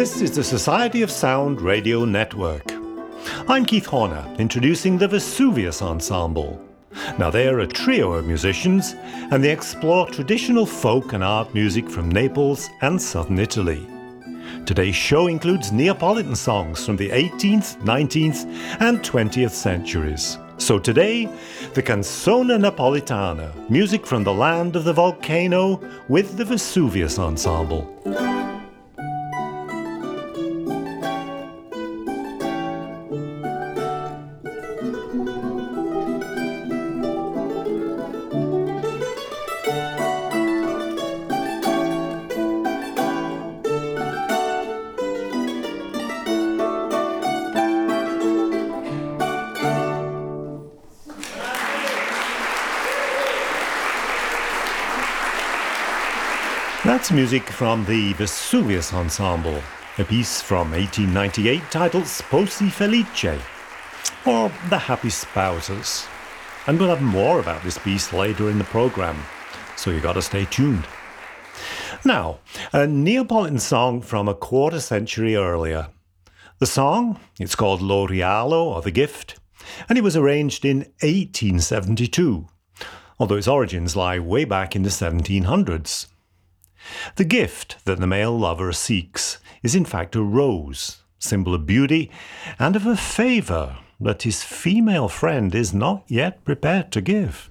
This is the Society of Sound Radio Network. I'm Keith Horner, introducing the Vesuvius Ensemble. Now, they're a trio of musicians, and they explore traditional folk and art music from Naples and southern Italy. Today's show includes Neapolitan songs from the 18th, 19th, and 20th centuries. So today, the Canzone Napolitana, music from the land of the volcano with the Vesuvius Ensemble. Music from the Vesuvius Ensemble, a piece from 1898 titled Sposi Felice, or The Happy Spouses. And we'll have more about this piece later in the programme, so you gotta stay tuned. Now, a Neapolitan song from a quarter century earlier. The song, it's called Lo Regalo, or The Gift, and it was arranged in 1872, although its origins lie way back in the 1700s. The gift that the male lover seeks is in fact a rose, symbol of beauty and of a favour that his female friend is not yet prepared to give.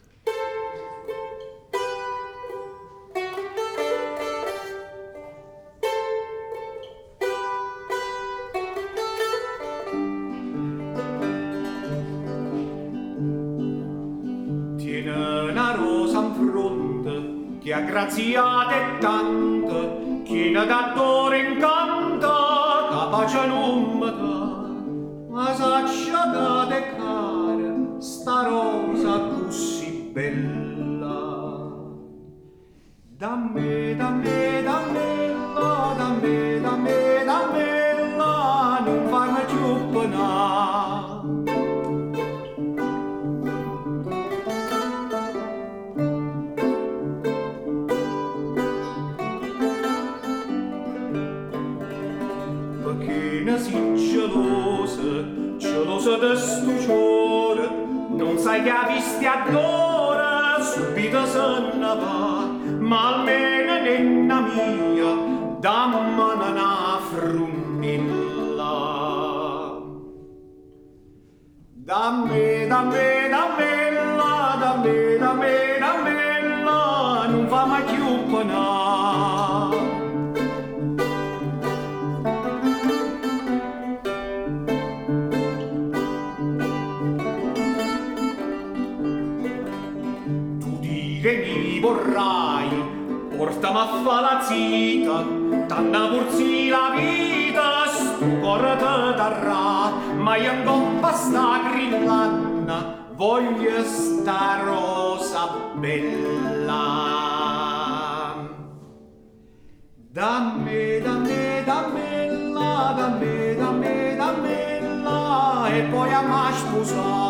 Dammi, dammi, dammella, dammi, dammi, dammella, e poi a sposare.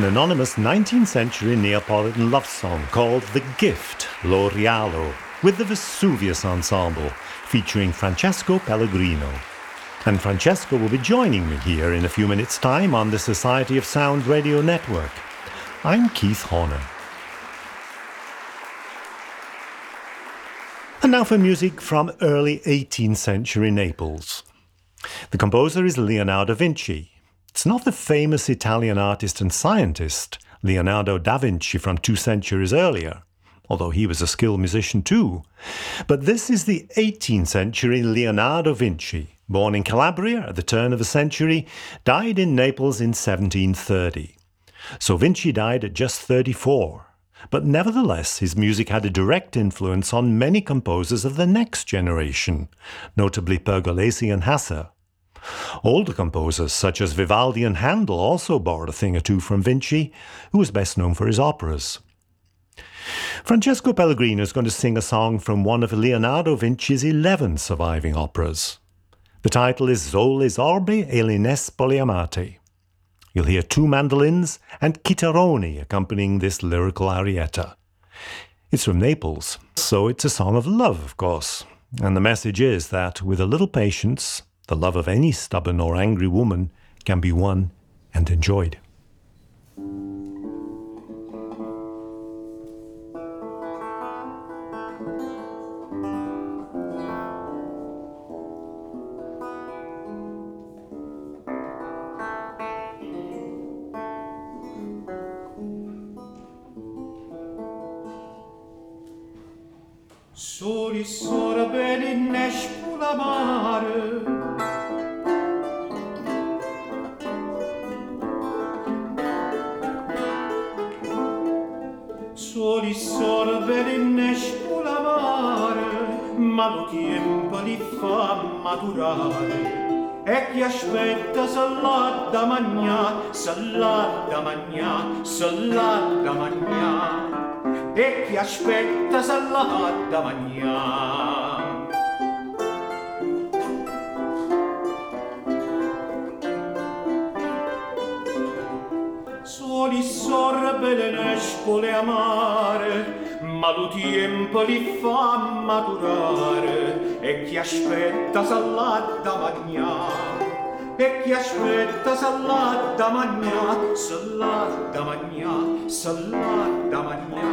An anonymous 19th century Neapolitan love song called The Gift, Lo Regalo, with the Vesuvius Ensemble, featuring Francesco Pellegrino. And Francesco will be joining me here in a few minutes' time on the Society of Sound Radio Network. I'm Keith Horner. And now for music from early 18th century Naples. The composer is Leonardo da Vinci. It's not the famous Italian artist and scientist, Leonardo da Vinci, from two centuries earlier, although he was a skilled musician too. But this is the 18th century Leonardo Vinci, born in Calabria at the turn of the century, died in Naples in 1730. So Vinci died at just 34. But nevertheless, his music had a direct influence on many composers of the next generation, notably Pergolesi and Hasse. Older composers such as Vivaldi and Handel also borrowed a thing or two from Vinci, who was best known for his operas. Francesco Pellegrino is going to sing a song from one of Leonardo Vinci's 11 surviving operas. The title is Sole Sorbe e le Nespole Amare. You'll hear two mandolins and chitarroni accompanying this lyrical arietta. It's from Naples, so it's a song of love, of course. And the message is that with a little patience, the love of any stubborn or angry woman can be won and enjoyed. Soli neșpula mare suoli sorbere ne spulamare, ma lo tempo li fa maturare. E chi aspetta sallà da magnà, sallà da magnà, sallà da magnà. E chi aspetta sallà da magnà. soli sorbe le nespole amare, ma lo tempo li fa maturare, e chi aspetta s'allà da magnà. E chi aspetta s'allà da magnà, s'allà da magna. s'allà da magnà.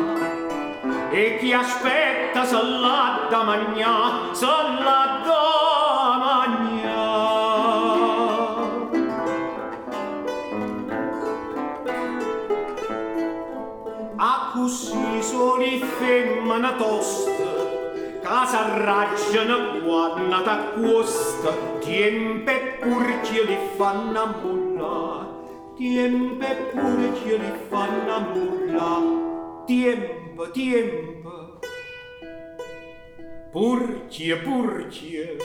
E chi aspetta s'allà da magnà, s'allà da. così soli femmina tosta casa raggiana quanna t'acquosta tiempe pur che li fanno ambulla tiempe pur che li fanno ambulla tiempo tiempo. Purcie purcie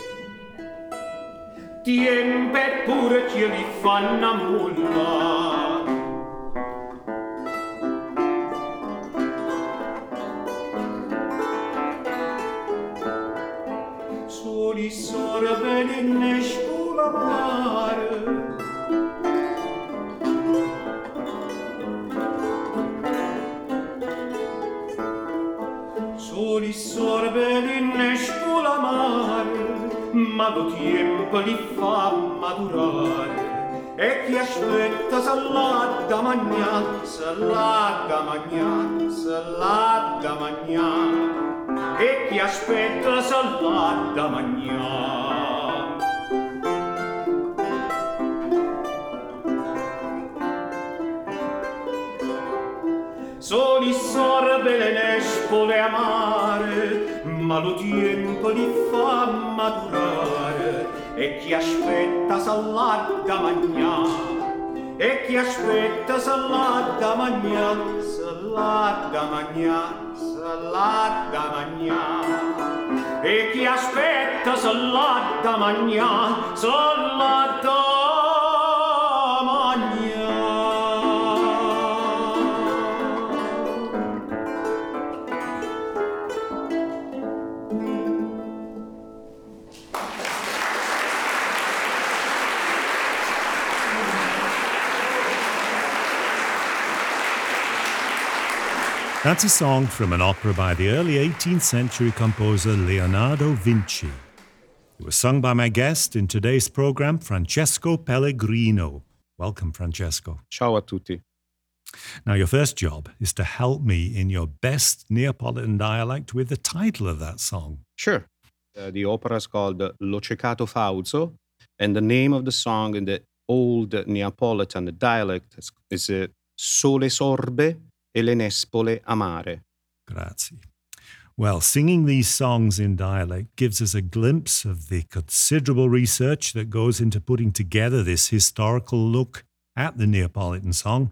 tiempe pur che li fanno ambulla di sorbeni neşkul amarı Soli sorbeni neşkul amarı Ma lo tiempo li fa madurare E chi aspetta s'alla da magnà, s'alla da magnà, s'alla. E chi aspetta salata magna. Soli sorbe le nespole amare, ma lo tempo li fa maturare, e chi aspetta salata magna e chi aspetta salata magna, salata là da mangiare e chi aspetta se là da mangiare se là da That's a song from an opera by the early 18th century composer Leonardo Vinci. It was sung by my guest in today's program, Francesco Pellegrino. Welcome, Francesco. Ciao a tutti. Now, your first job is to help me in your best Neapolitan dialect with the title of that song. Sure. Uh, the opera is called Lo L'Ho Fauzo, And the name of the song in the old Neapolitan dialect is, is uh, Sole sorbe e le nespole amare. Grazie. Well, singing these songs in dialect gives us a glimpse of the considerable research that goes into putting together this historical look at the Neapolitan song.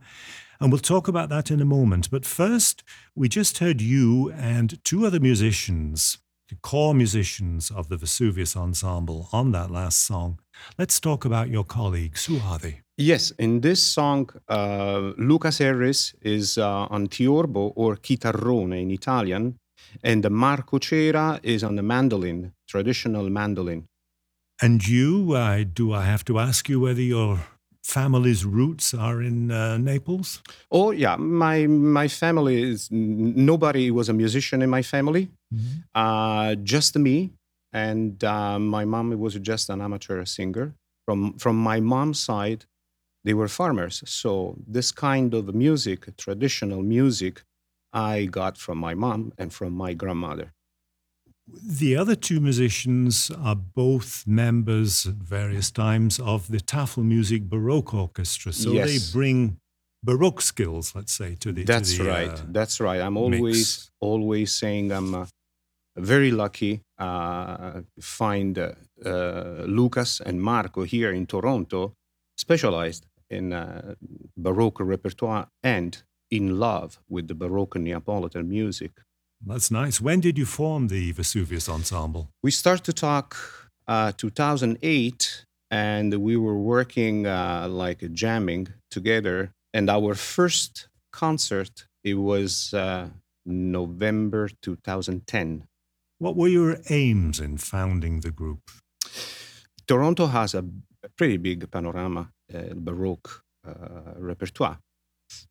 And we'll talk about that in a moment. But first, we just heard you and two other musicians, the core musicians of the Vesuvius Ensemble, on that last song. Let's talk about your colleagues. Who are they? Yes, in this song, uh, Lucas Harris is uh, on tiorbo or chitarrone in Italian, and Marco Cera is on the mandolin, traditional mandolin. And you, uh, do I have to ask you whether your family's roots are in uh, Naples? Oh yeah, my my family is nobody was a musician in my family, mm-hmm. uh, just me, and uh, my mom was just an amateur singer. From from my mom's side, they were farmers, so this kind of music, traditional music, I got from my mom and from my grandmother. The other two musicians are both members at various times of the Tafelmusik Baroque Orchestra. So yes. they bring Baroque skills, let's say, to the. That's to the, right. Uh, That's right. I'm always mix. always saying I'm very lucky uh, find uh, uh, Lucas and Marco here in Toronto, specialized in uh, Baroque repertoire and in love with the Baroque Neapolitan music. That's nice. When did you form the Vesuvius Ensemble? We started to talk uh, 2008, and we were working uh, like jamming together. And our first concert it was uh, November 2010. What were your aims in founding the group? Toronto has a pretty big panorama uh, Baroque uh, repertoire.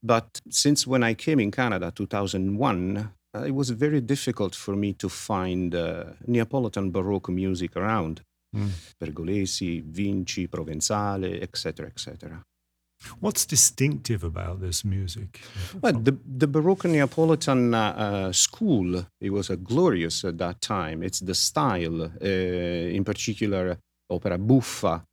But since when I came in Canada, 2001, uh, it was very difficult for me to find uh, Neapolitan Baroque music around. Mm. Pergolesi, Vinci, Provenzale, etc., etc. What's distinctive about this music? Well, the, the Baroque Neapolitan uh, uh, school, it was a glorious at that time. It's the style, uh, in particular, opera buffa.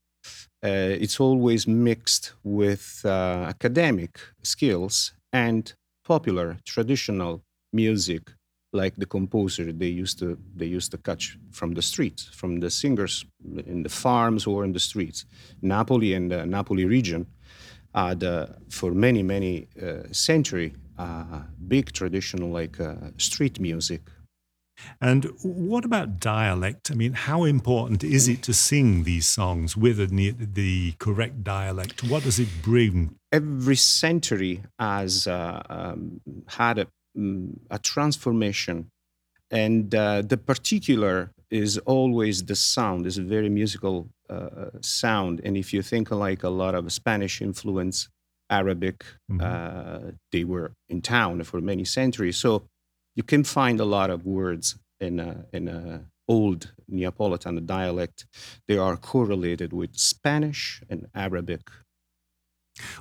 Uh, it's always mixed with uh, academic skills and popular, traditional music like the composer they used to they used to catch from the streets from the singers in the farms or in the streets napoli and the napoli region had uh, for many many uh, century uh, big traditional like uh, street music and what about dialect? I mean, how important is it to sing these songs with a, the correct dialect? What does it bring? Every century has uh, um, had a um, a transformation. And uh, the particular is always the sound, is a very musical uh, sound. And if you think like a lot of Spanish influence, Arabic, mm-hmm. uh, they were in town for many centuries. So you can find a lot of words in a, in a old Neapolitan dialect. They are correlated with Spanish and Arabic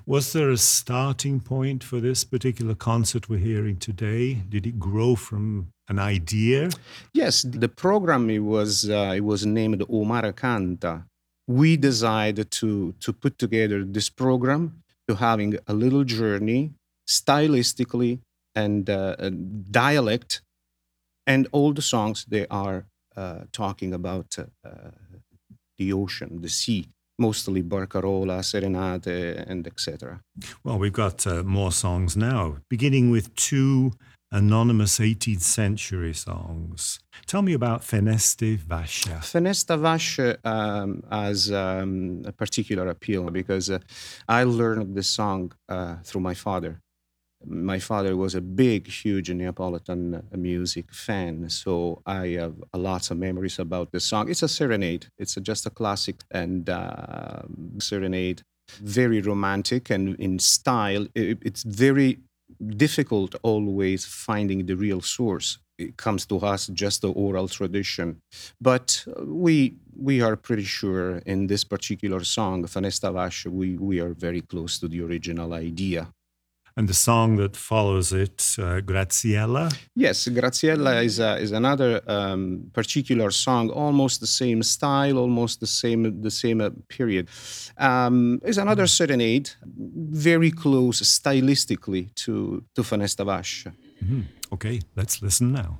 was there a starting point for this particular concert we're hearing today? Did it grow from an idea? Yes, the program it was uh, it was named Omar Canta. We decided to to put together this program to having a little journey stylistically and uh, dialect, and all the songs they are uh, talking about uh, the ocean, the sea, mostly Barcarola, Serenate, and etc. Well, we've got uh, more songs now, beginning with two anonymous 18th century songs. Tell me about Fenesta Vascia. Fenesta Vascia um, has um, a particular appeal because uh, I learned this song uh, through my father my father was a big, huge Neapolitan uh, music fan, so I have lots of memories about this song. It's a serenade. It's a, just a classic and uh, serenade, very romantic and in style. It, it's very difficult always finding the real source. It comes to us just the oral tradition, but we we are pretty sure in this particular song, Fenesta Vascia, we we are very close to the original idea And the song that follows it, uh, Graziella? Yes, Graziella is, a, is another um, particular song, almost the same style, almost the same, the same uh, period. Um, is another serenade, very close stylistically to, to Fenesta Vascia. Mm-hmm. Okay, let's listen now.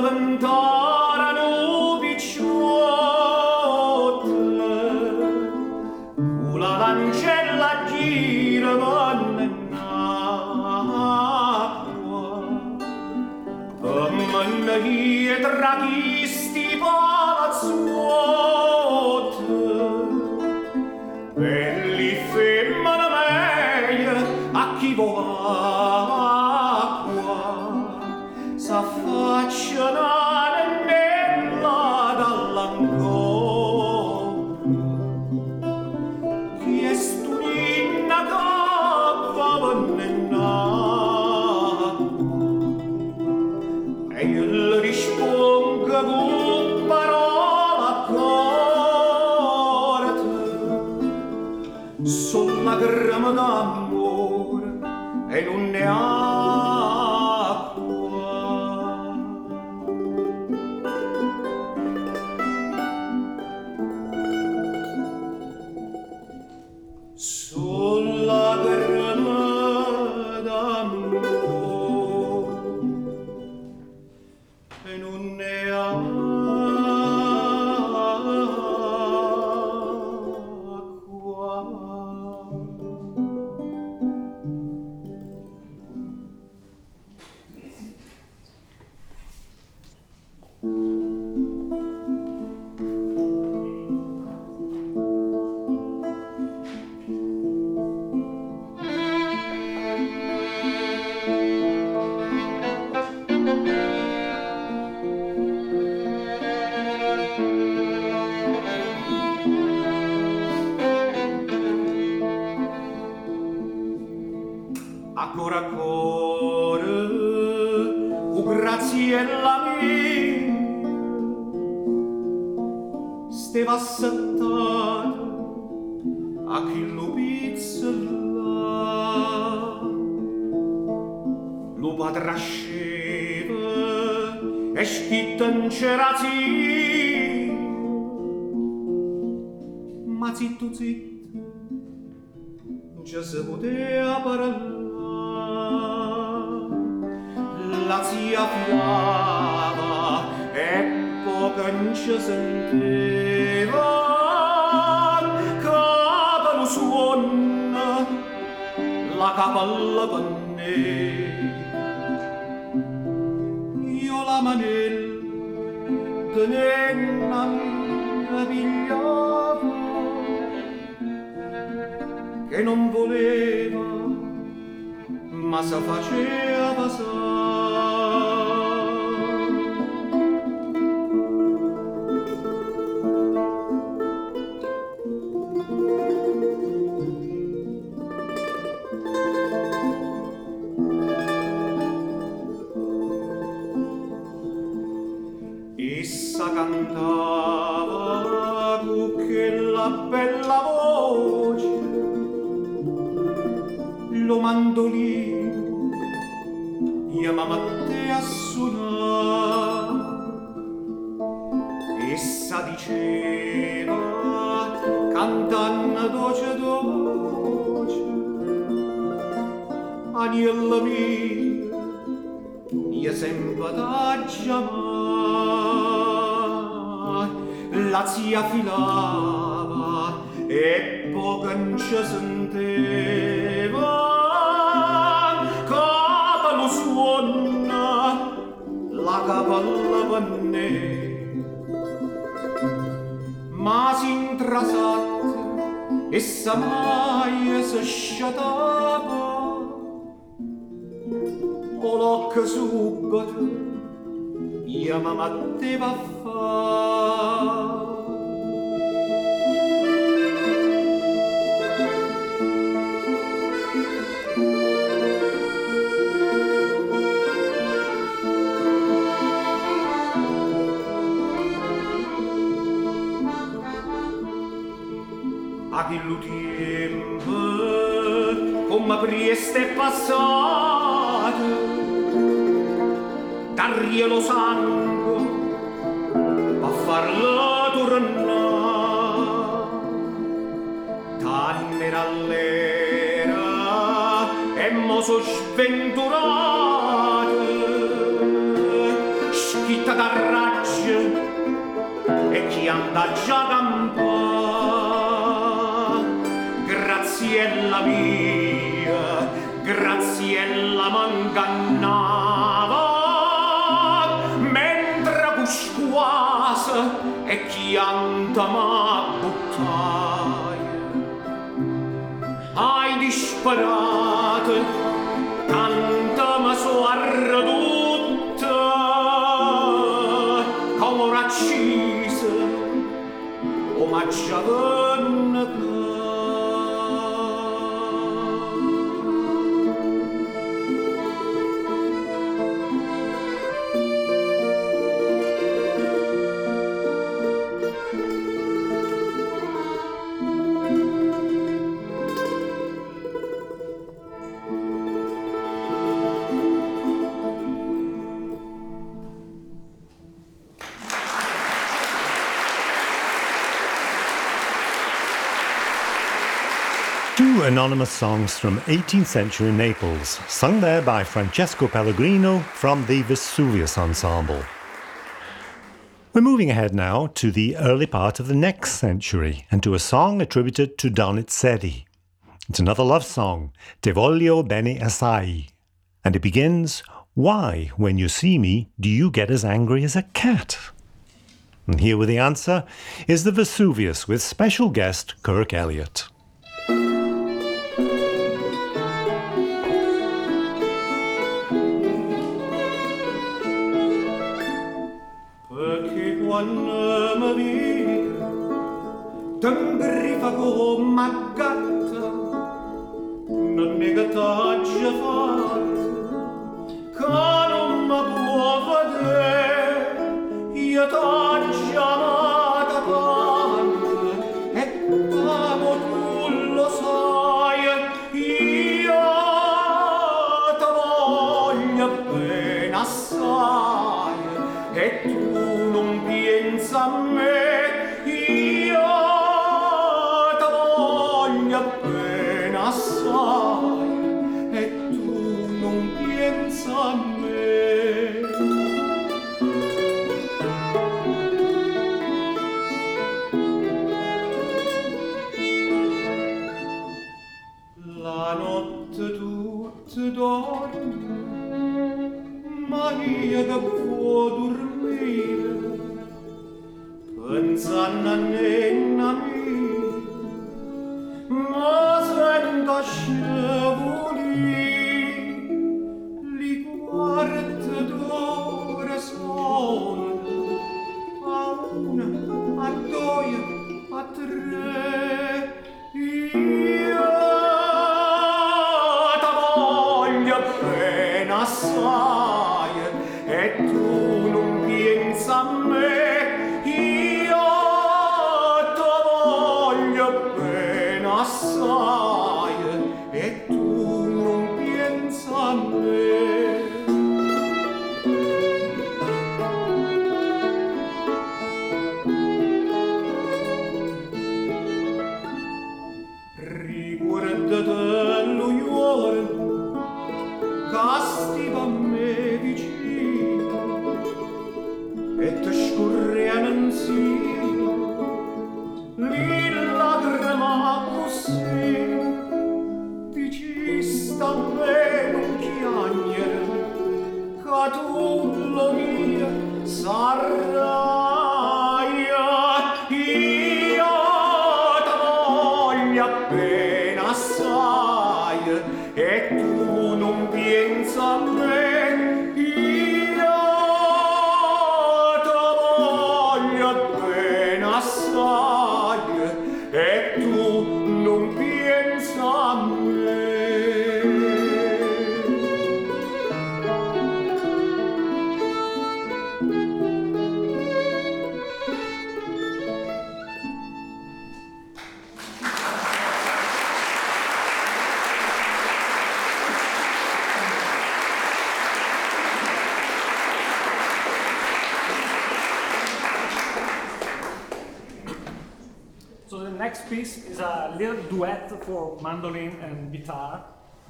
volesse si poteva parlare. La zia fiava e poco non ci sentiva. Capa lo suona, la capalla panne. Io la manella tenenna che non voleva, ma sa faceva passare. Cantando dolce dolce agnella mia io sempre da chiamare la zia filava e poco non ci senteva. Capa lo suona la cavalla vanne ma si intrasat e sa mai e se shatava o lo che subito io mamma te va fare. Disparate anonymous songs from 18th century Naples, sung there by Francesco Pellegrino from the Vesuvius Ensemble. We're moving ahead now to the early part of the next century and to a song attributed to Donizetti. It's another love song, Te voglio bene assai, and it begins, Why, when you see me, do you get as angry as a cat? And here with the answer is the Vesuvius with special guest Kirk Elliott. Pensa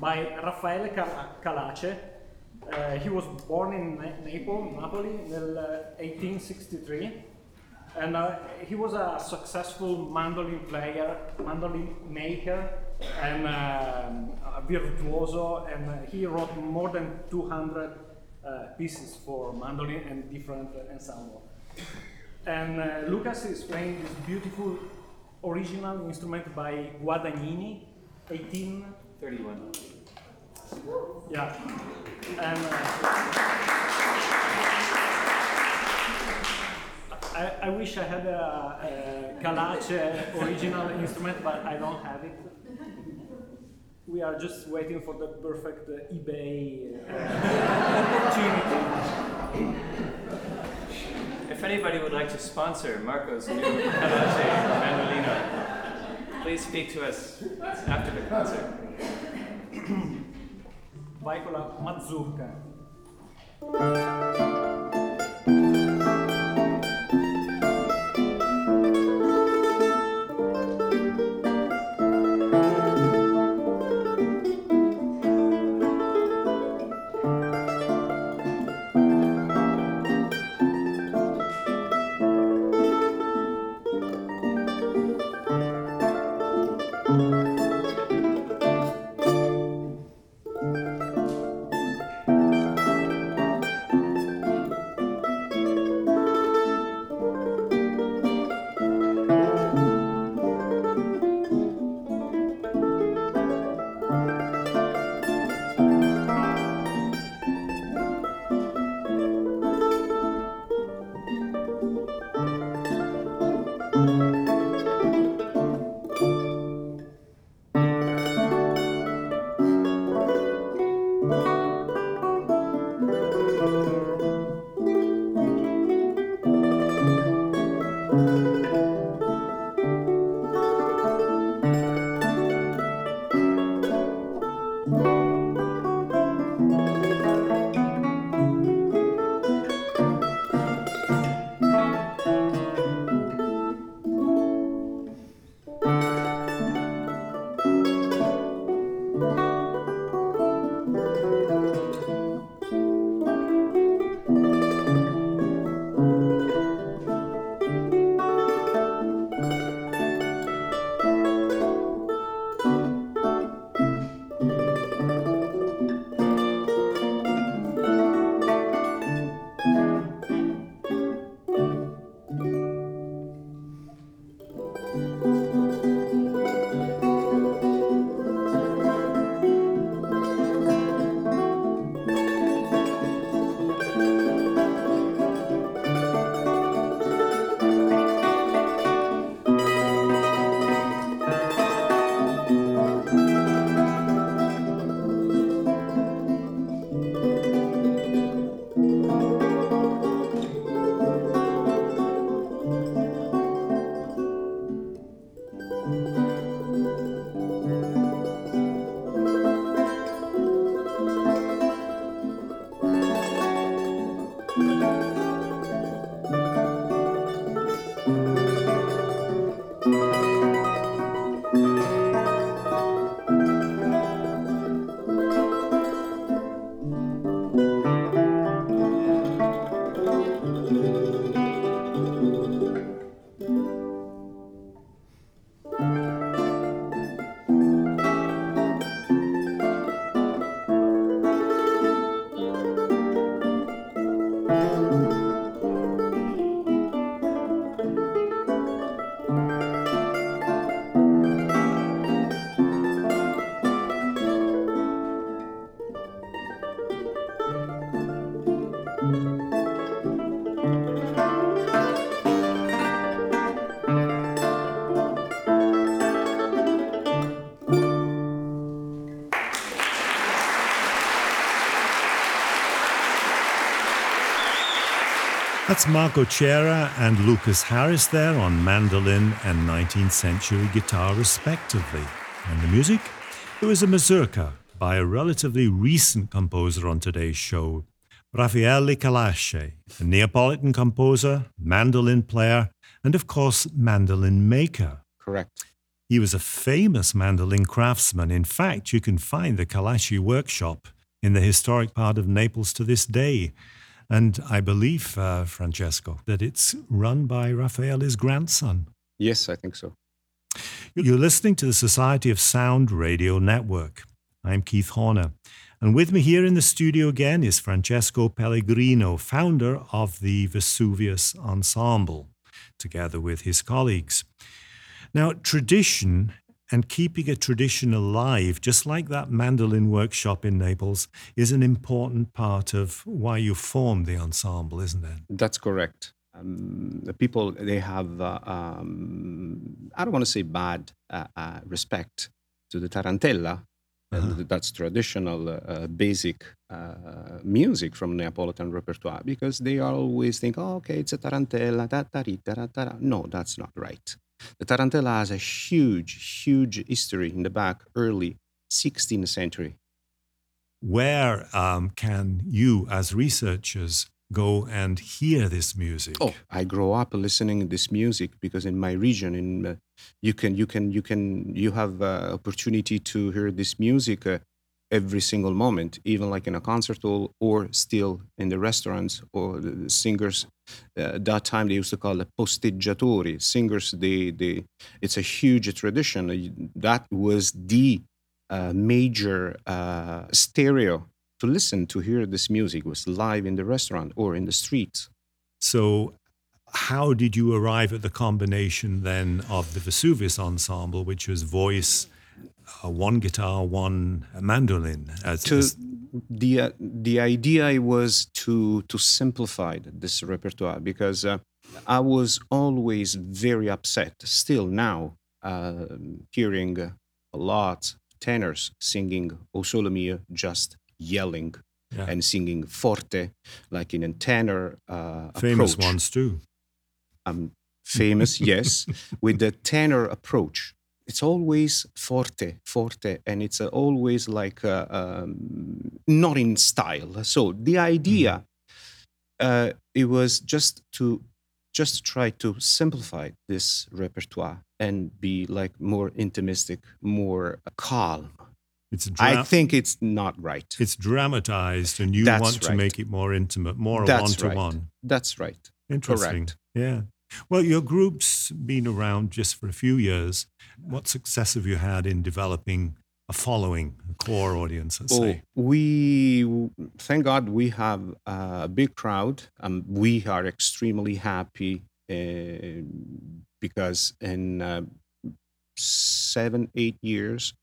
by Raffaele Cal- Calace. Uh, he was born in Na- Naples, Napoli, in uh, 1863, and uh, he was a successful mandolin player, mandolin maker, and a virtuoso. And uh, he wrote more than 200 uh, pieces for mandolin and different uh, ensemble. And uh, Lucas is playing this beautiful original instrument by Guadagnini, 1831. Yeah. And uh, I, I wish I had a, a Calace original instrument, but I don't have it. We are just waiting for the perfect uh, eBay uh, opportunity. If anybody would like to sponsor Marco's new Calace Mandolino, please speak to us after the concert. Vai con la mazurka. That's Marco Cera and Lucas Harris there on mandolin and 19th century guitar, respectively. And the music? It was a mazurka by a relatively recent composer on today's show, Raffaele Calace, a Neapolitan composer, mandolin player, and of course, mandolin maker. Correct. He was a famous mandolin craftsman. In fact, you can find the Calace workshop in the historic part of Naples to this day. And I believe, uh, Francesco, that it's run by Raffaele's grandson. Yes, I think so. You're listening to the Society of Sound Radio Network. I'm Keith Horner. And with me here in the studio again is Francesco Pellegrino, founder of the Vesuvius Ensemble, together with his colleagues. Now, tradition and keeping a tradition alive, just like that mandolin workshop in Naples, is an important part of why you formed the ensemble, isn't it? That's correct. Um, the people they have uh, um, I don't want to say bad uh, uh, respect to the tarantella. Uh-huh. that's traditional, uh, basic uh, music from Neapolitan repertoire because they always think, oh, okay, it's a tarantella. Ta, ta, ta, ta, No, that's not right. The tarantella has a huge, huge history in the back, early 16th century. Where um, can you, as researchers, go and hear this music? Oh, I grow up listening to this music because in my region, in uh, you can you can you can you have uh, opportunity to hear this music uh, every single moment, even like in a concert hall or still in the restaurants or the singers. Uh, that time they used to call it posteggiatori. Singers, they, they, it's a huge tradition. That was the uh, major uh, stereo to listen to hear this music was live in the restaurant or in the streets. So how did you arrive at the combination then of the Vesuvius ensemble, which was voice, uh, one guitar, one mandolin. As, to, as the uh, the idea was to to simplify this repertoire because uh, I was always very upset. Still now, uh, hearing a lot tenors singing "O Sole Mio," just yelling yeah. and singing forte, like in a tenor uh, famous approach. ones too. Um, famous, yes, with the tenor approach it's always forte, forte, and it's uh, always like uh, um, not in style. So the idea, mm-hmm. uh, it was just to just try to simplify this repertoire and be like more intimistic, more calm. It's dra- I think it's not right. It's dramatized, and you That's want to make it more intimate, more one to one. That's right. Interesting. Correct. Yeah. Well, your group's been around just for a few years. What success have you had in developing a following, a core audience, let's oh, say? We, thank God, we have a big crowd. Um, we are extremely happy uh, because in uh, seven, eight years,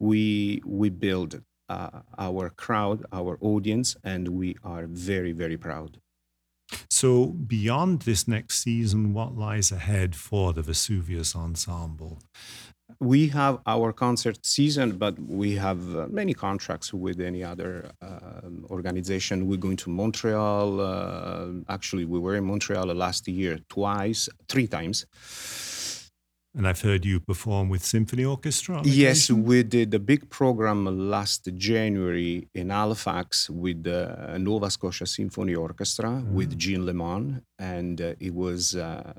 we we build uh, our crowd, our audience, and we are very, very proud. So, beyond this next season, what lies ahead for the Vesuvius Ensemble? We have our concert season, but we have uh, many contracts with any other uh, organization. We're going to Montreal. Uh, actually, we were in Montreal last year twice, three times and I've heard you perform with symphony orchestra. Yes, we did a big program last January in Halifax with the Nova Scotia Symphony Orchestra mm. with Jean Lemon, and uh, it was uh,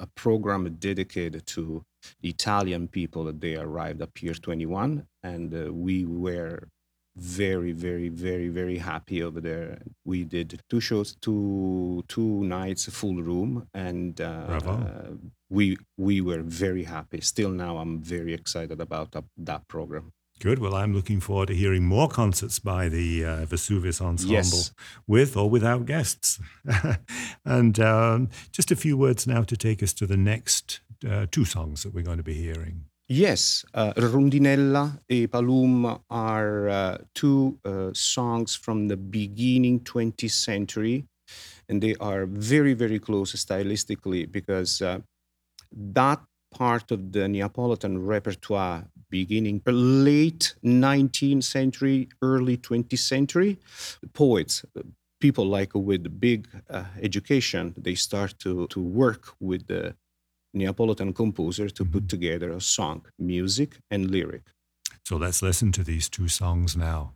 a program dedicated to Italian people. That they arrived at Pier 21, and uh, we were very very very very happy over there we did two shows two two nights full room and uh, we we were very happy still now i'm very excited about that, that program Good. Well, I'm looking forward to hearing more concerts by the uh, Vesuvius Ensemble yes. with or without guests. and um, just a few words now to take us to the next uh, two songs that we're going to be hearing. Yes, uh, Rondinella e Palum are uh, two uh, songs from the beginning 20th century, and they are very, very close stylistically because uh, that part of the Neapolitan repertoire beginning late 19th century, early 20th century, poets, people like with big uh, education, they start to, to work with the Neapolitan composer to put together a song, music and lyric. So let's listen to these two songs now.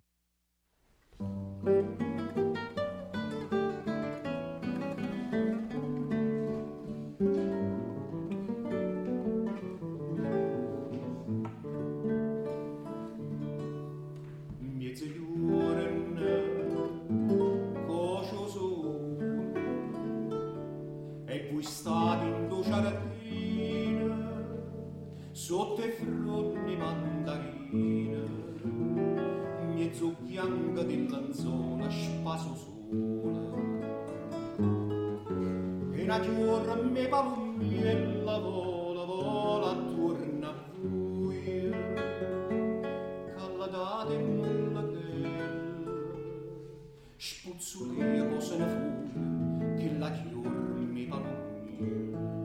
Di lanzola spaso sola e una chiorra me palummiella vola vola attorno a voi calladate in nulla bella spuzzulia cosa ne fu che la chiorra me palummiella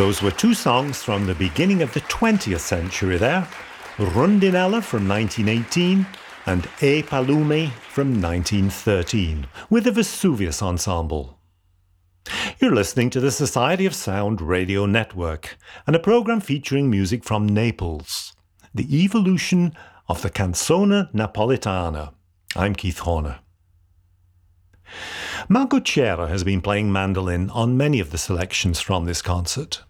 Those were two songs from the beginning of the 20th century there Rundinella from 1918 and E Palume from 1913 with the Vesuvius Ensemble. You're listening to the Society of Sound Radio Network and a program featuring music from Naples, the evolution of the canzone napolitana. I'm Keith Horner. Marco Cera has been playing mandolin on many of the selections from this concert.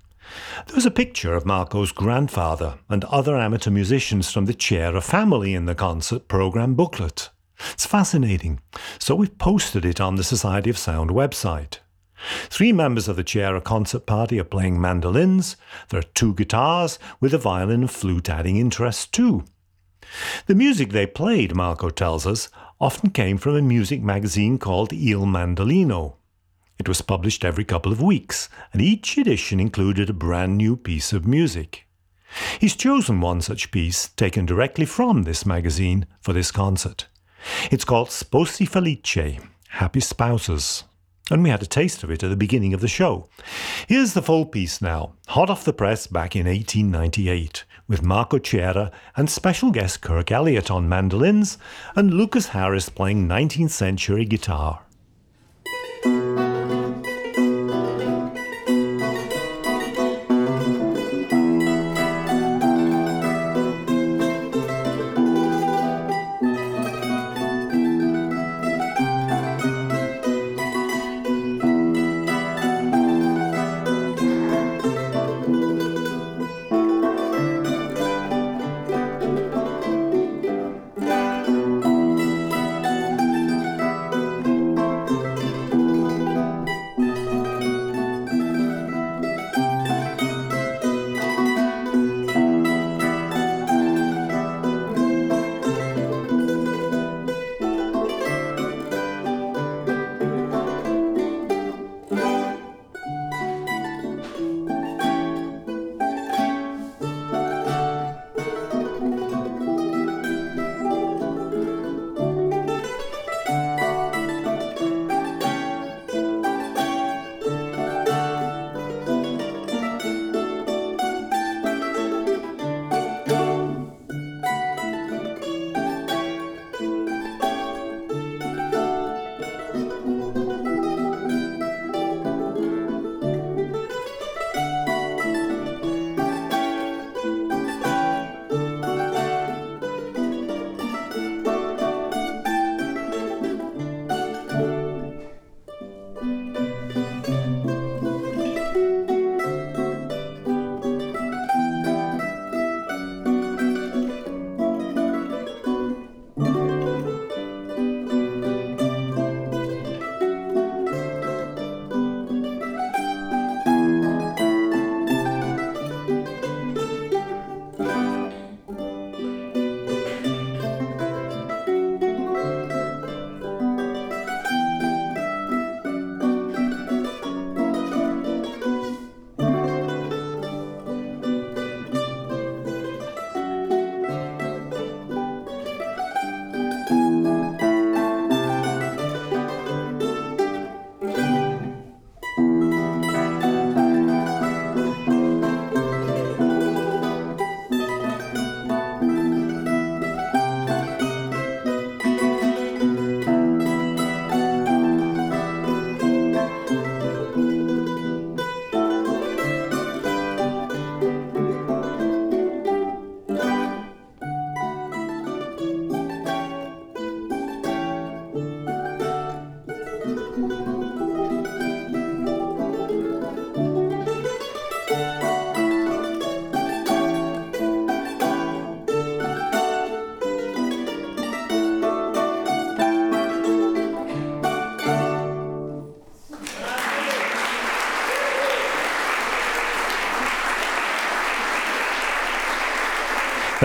There's a picture of Marco's grandfather and other amateur musicians from the Cera family in the concert program booklet. It's fascinating, so we've posted it on the Society of Sound website. Three members of the Cera concert party are playing mandolins. There are two guitars, with a violin and flute adding interest too. The music they played, Marco tells us, often came from a music magazine called Il Mandolino. It was published every couple of weeks, and each edition included a brand new piece of music. He's chosen one such piece, taken directly from this magazine, for this concert. It's called Sposi Felice, Happy Spouses, and we had a taste of it at the beginning of the show. Here's the full piece now, hot off the press back in 1898, with Marco Cera and special guest Kirk Elliott on mandolins and Lucas Harris playing 19th century guitar.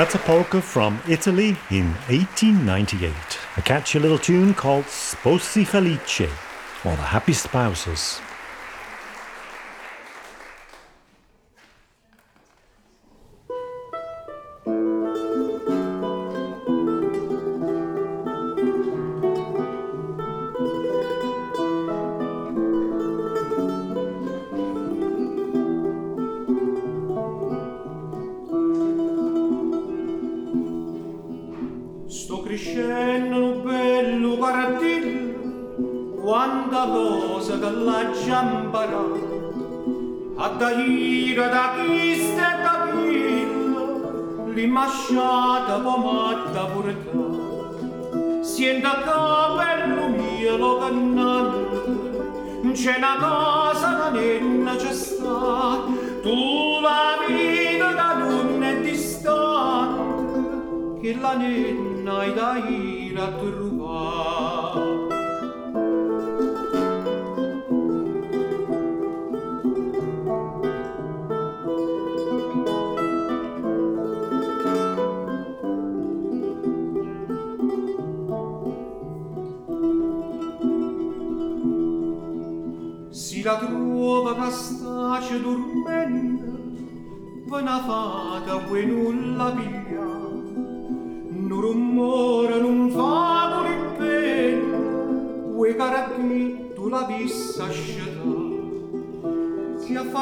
That's a polka from Italy in 1898. A catchy little tune called Sposi Felice, or the Happy Spouses. Ira da chiste da chilla, l'imasciata pomatta purta. Sienta capello mio lo cannante, c'è una cosa da nenna c'è sta, tu la vita da non è distante, che la nenna hai da ira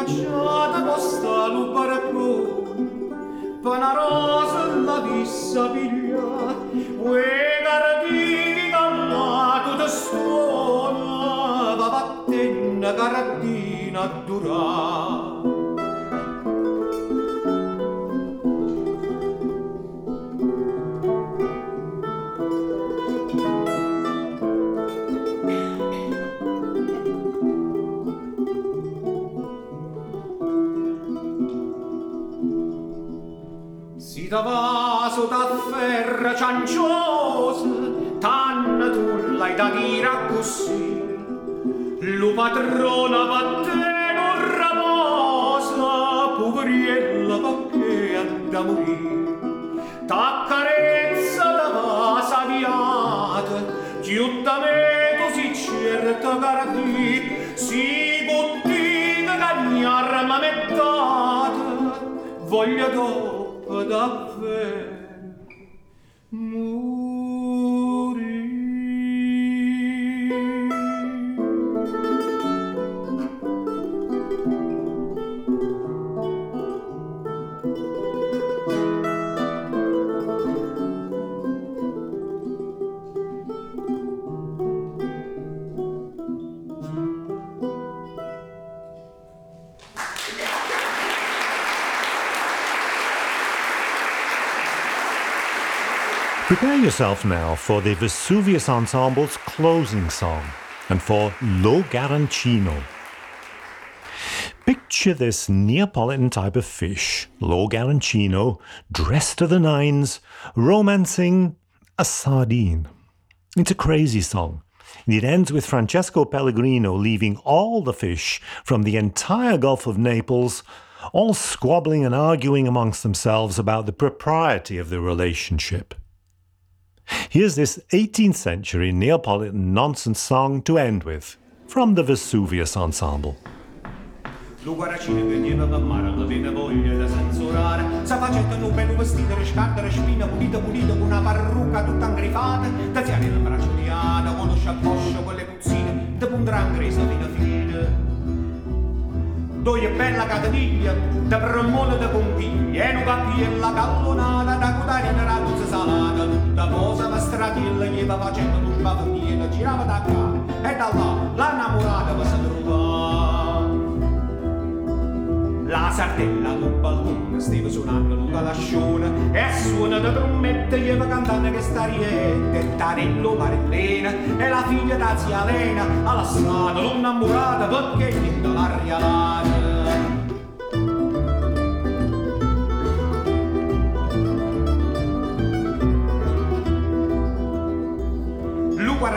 si da vaso da ferra cianciosa, tanna tu l'hai da dire così, Lu patrona vatte non ramosa, poveriella perché ha da morire. T'accarezza da vasa viata, chiutta me così certa cardi, si bottina cagnarra ma mettata, voglia dopo davvero. Yourself now for the Vesuvius Ensemble's closing song and for Lo Guarracino. Picture this Neapolitan type of fish, Lo Guarracino, dressed to the nines, romancing a sardine. It's a crazy song. And It ends with Francesco Pellegrino leaving all the fish from the entire Gulf of Naples, all squabbling and arguing amongst themselves about the propriety of the relationship. Here's this 18th century Neapolitan nonsense song to end with from the Vesuvius Ensemble. Lo guaracino che dieva per mare, la voglia da. Sa con una parrucca tutta. Da di Ana, con lo con le puzzine, da fine. Doi bella cateniglia, da premone da pompiglia, e un cappiella callonata, da cutarina raduzza salata, tutta posa per stratilla, gli va facendo un bavonino, girava da qua, e da là, l'annamorata va si trovava. La sardella con balcone stava suonando tutta la sciona e a suono da trombetta gli va cantando che sta rietta e Tarello Marellena e la figlia da zia Lena alla strada l'ho innamorata perché niente l'aria lata.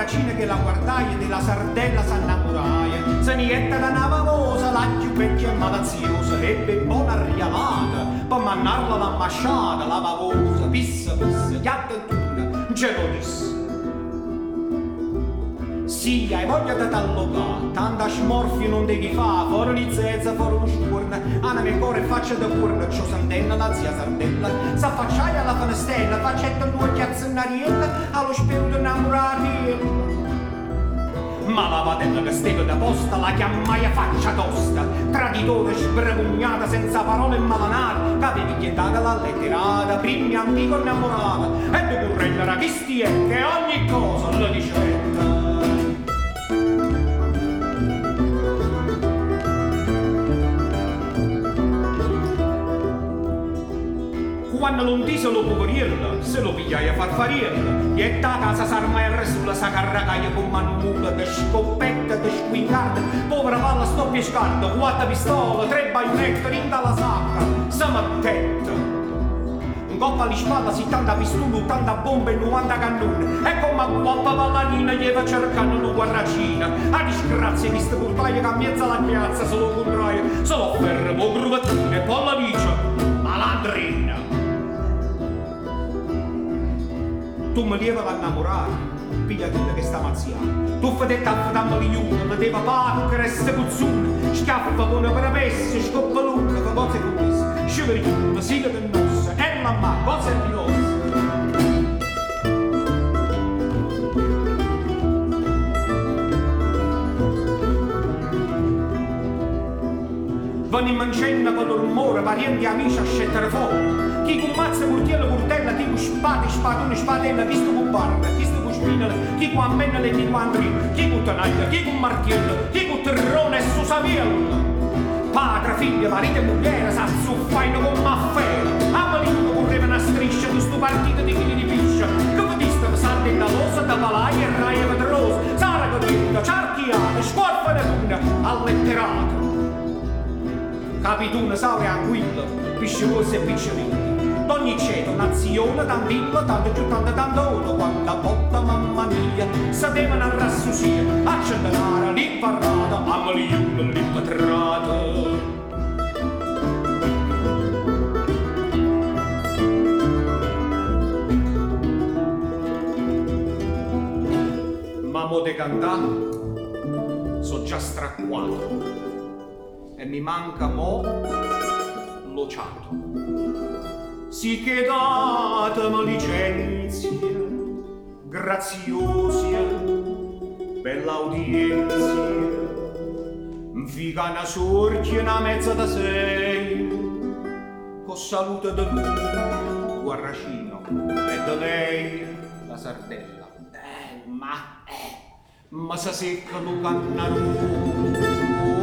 Guaracina che la guardaia della sardella s'annamoraia se nietta da nava mosa la più vecchia e malaziosa ebbe buona rialata per mannarla la masciata, la bavosa, pissa, pissa, chiatta e tuna, ce lo disse. Sì, hai voglia di t'allocare, tanta smorfia non devi fare, fuori di zezza, fuori lo sturno, anima e cuore faccia da curno, ciò santenna la zia sardella, s'affacciai alla finestrella, faccetta due chiazzonariella, allo spirito innamorati. Ma la padella che steve da posta la chiamai a faccia tosta, traditore sbremugnata senza parole malanate, che avevi chiedata la letterata, primi amico innamorata, e tu corrella era chi stie, che ogni cosa lo diceva. Quando non se lo poveriello, se lo pigliai a farfariello. E da casa s'armai sulla sa carragaia con mannulla, de scoppetta, de squingarda, povera palla sto pescando, quattro pistole, tre baionette, in dalla sacca, sa mattetta. Un coppa alle spalle, si tanta pistola, tanta bomba e 90 cannone. E come coppa pallanina gli va cercando una guarracina. A disgrazia di ste portaie che a mezza la piazza se lo contraia, se lo fermo, gruvattine, poi la dice, malandrina. Tu mi devi innamorare, piglia quella che sta mazziando. Tu fai tappa da milione, mi devi pacca, resta cuzzone, scappa con una premessa, scoppa lunga, fa cose con questo, sciveri chiude, siga del nostro, e mamma, cosa è di nostro. Vanno in mancenna con rumore, parenti amici a scettere fuori. Chi con mazza, curtiello, curtella, chi con spade, spadone, spadella, chi sto con barba, chi sto con spinale, chi con ammennale, chi con andrino, chi con tanaglia, chi con martiello, chi con terrone e susaviello. Padre, figlio, marito e moglie, s'azzuffano con maffera. A malino correva una striscia di sto partito di chili di piscia. Che vi diste, salta in losa, da palaia e raia vedrosa. Sara godetta, ciarchiata, scorfa da luna, alletterata. Capituna saure anguilla, pisciosa e picciolina. D'ogni ceto, nazione, tantilla, tanto giù, tanto, tanto, quanta botta, mamma mia, sapevano a rassusia, a centenare, l'imparata, a milione, l'impatrata. Ma mo de cantà, so già stracquato e mi manca mo lo ciato sì sicché datam licenzia graziosia bella udienzia, vigana sorge una mezza da sei con salute da lui guarracino e da lei la sardella eh, ma eh, ma sa secca lo cannaru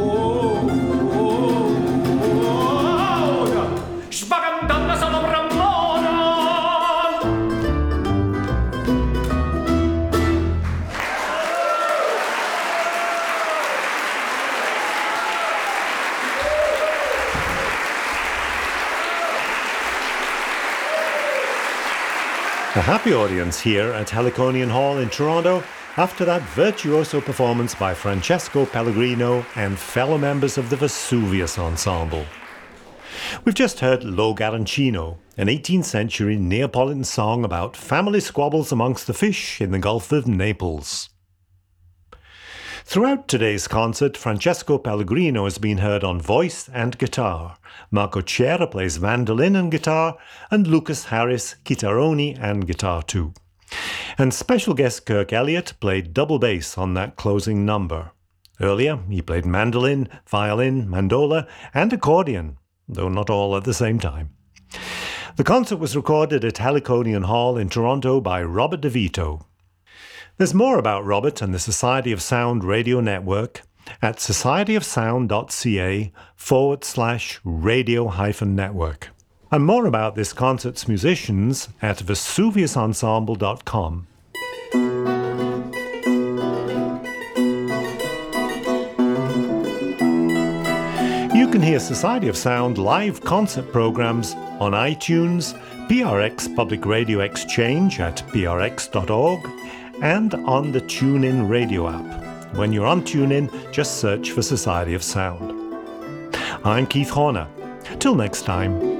oh, oh, oh, oh, oh, oh, oh, oh, oh, oh, oh, happy audience here at Heliconian Hall in Toronto after that virtuoso performance by Francesco Pellegrino and fellow members of the Vesuvius Ensemble. We've just heard Lo Guarracino, an 18th century Neapolitan song about family squabbles amongst the fish in the Gulf of Naples. Throughout today's concert, Francesco Pellegrino has been heard on voice and guitar. Marco Cera plays mandolin and guitar, and Lucas Harris chitarroni and guitar too. And special guest Kirk Elliott played double bass on that closing number. Earlier, he played mandolin, violin, mandola, and accordion, though not all at the same time. The concert was recorded at Heliconian Hall in Toronto by Robert DeVito. There's more about Robert and the Society of Sound radio network at societyofsound.ca forward slash radio hyphen network. And more about this concert's musicians at vesuviusensemble.com. You can hear Society of Sound live concert programs on iTunes, PRX Public Radio Exchange at prx.org, and on the TuneIn radio app. When you're on TuneIn, just search for Society of Sound. I'm Keith Horner. Till next time.